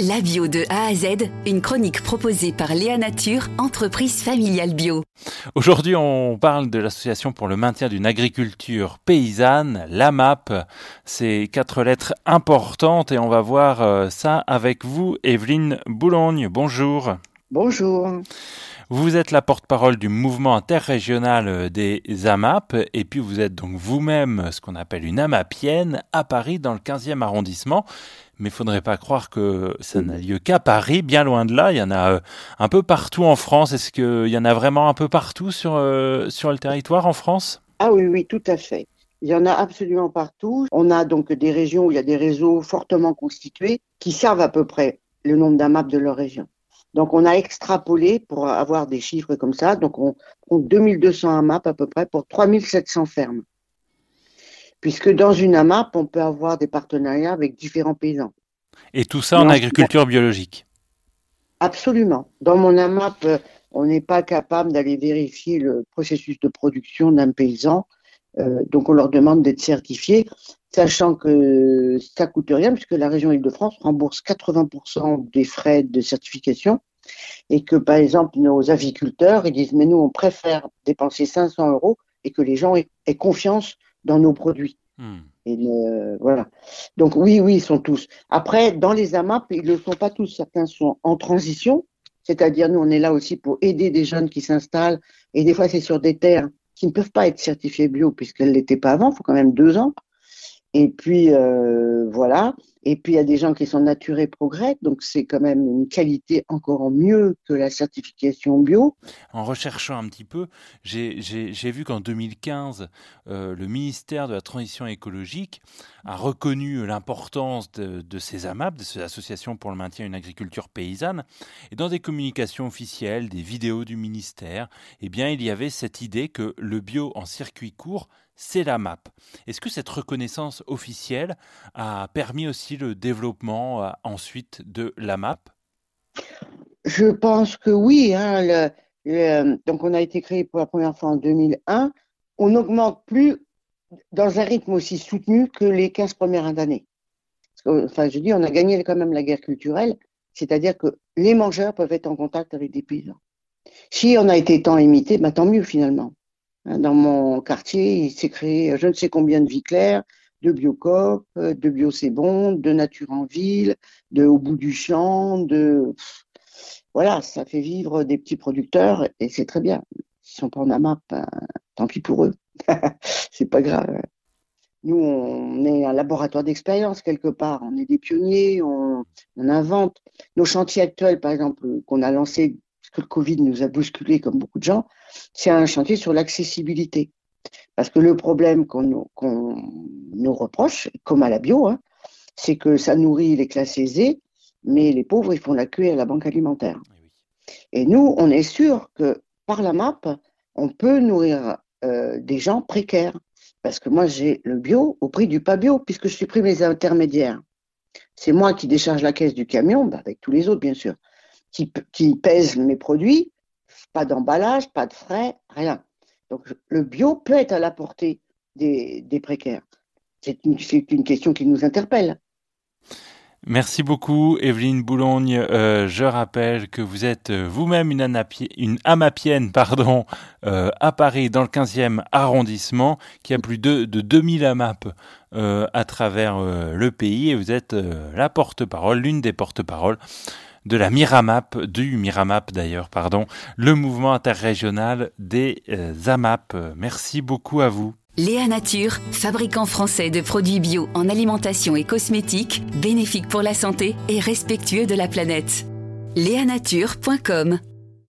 La bio de A à Z, une chronique proposée par Léa Nature, entreprise familiale bio. Aujourd'hui, on parle de l'association pour le maintien d'une agriculture paysanne, l'AMAP. C'est quatre lettres importantes et on va voir euh, ça avec vous, Evelyne Boulogne. Bonjour. Bonjour. Vous êtes la porte-parole du mouvement interrégional des AMAP et puis vous êtes donc vous-même ce qu'on appelle une AMAPienne à Paris dans le 15e arrondissement mais il faudrait pas croire que ça n'a lieu qu'à Paris, bien loin de là. Il y en a euh, un peu partout en France. Est-ce qu'il y en a vraiment un peu partout sur, euh, sur le territoire en France? Ah oui, oui, tout à fait. Il y en a absolument partout. On a donc des régions où il y a des réseaux fortement constitués qui servent à peu près le nombre d'AMAP de leur région. Donc on a extrapolé pour avoir des chiffres comme ça. Donc on compte 2200 AMAP à peu près pour 3700 fermes puisque dans une AMAP, on peut avoir des partenariats avec différents paysans. Et tout ça en agriculture biologique Absolument. Dans mon AMAP, euh, on n'est pas capable d'aller vérifier le processus de production d'un paysan, donc on leur demande d'être certifiés, sachant que ça coûte rien, puisque la région Île-de-France rembourse 80% des frais de certification, et que par exemple nos aviculteurs, ils disent mais nous on préfère dépenser 500 euros et que les gens aient confiance dans nos produits. Hmm. Et voilà. Donc oui, oui, ils sont tous. Après, dans les AMAP, ils ne le sont pas tous. Certains sont en transition, c'est-à-dire nous, on est là aussi pour aider des jeunes qui s'installent. Et des fois, c'est sur des terres qui ne peuvent pas être certifiées bio puisqu'elles ne l'étaient pas avant. Il faut quand même deux ans. Et puis euh, voilà. Et puis il y a des gens qui sont naturés progrès, donc c'est quand même une qualité encore mieux que la certification bio. En recherchant un petit peu, j'ai vu qu'en 2015, euh, le ministère de la Transition écologique a reconnu l'importance de, de, ces AMAP, de ces associations pour le maintien d'une agriculture paysanne. Et dans des communications officielles, des vidéos du ministère, eh bien il y avait cette idée que le bio en circuit court c'est la map. Est-ce que cette reconnaissance officielle a permis aussi le développement euh, ensuite de la map? Je pense que oui. Hein, donc on a été créé pour la première fois en 2001. On n'augmente plus dans un rythme aussi soutenu que les 15 premières années. Enfin, je dis, on a gagné quand même la guerre culturelle, c'est-à-dire que les mangeurs peuvent être en contact avec des paysans. Si on a été tant imité, bah, tant mieux finalement. Hein, dans mon quartier, il s'est créé je ne sais combien de vies claires, de Biocop, de Bio C'est Bon, de Nature en Ville, de Au bout du champ, de voilà, ça fait vivre des petits producteurs et c'est très bien. S'ils sont pas en AMAP, ben, tant pis pour eux. c'est pas grave. Nous, on est un laboratoire d'expérience quelque part. On est des pionniers, on, invente. Nos chantiers actuels, par exemple, qu'on a lancés que le Covid nous a bousculé comme beaucoup de gens, c'est un chantier sur l'accessibilité. Parce que le problème qu'on nous, reproche, comme à la bio, hein, c'est que ça nourrit les classes aisées, mais les pauvres, ils font la queue à la banque alimentaire. Eh Et nous, on est sûr que par la MAP, on peut nourrir euh, des gens précaires. Parce que moi, j'ai le bio au prix du pas bio, puisque je supprime les intermédiaires. C'est moi qui décharge la caisse du camion, bah, avec tous les autres, bien sûr qui, qui pèse mes produits, pas d'emballage, pas de frais, rien. Donc le bio peut être à la portée des, précaires. C'est une, question qui nous interpelle. Merci beaucoup, Evelyne Boulogne. Euh, je rappelle que vous êtes euh, vous-même une, amapienne pardon, euh, à Paris, dans le 15e arrondissement, qui a plus de, de 2000 AMAP à travers le pays. Et vous êtes la porte-parole, l'une des porte-paroles de la Miramap, du Miramap d'ailleurs, pardon, le mouvement interrégional des euh, AMAP. Merci beaucoup à vous. Léa Nature, fabricant français de produits bio en alimentation et cosmétiques, bénéfique pour la santé et respectueux de la planète. Léanature.com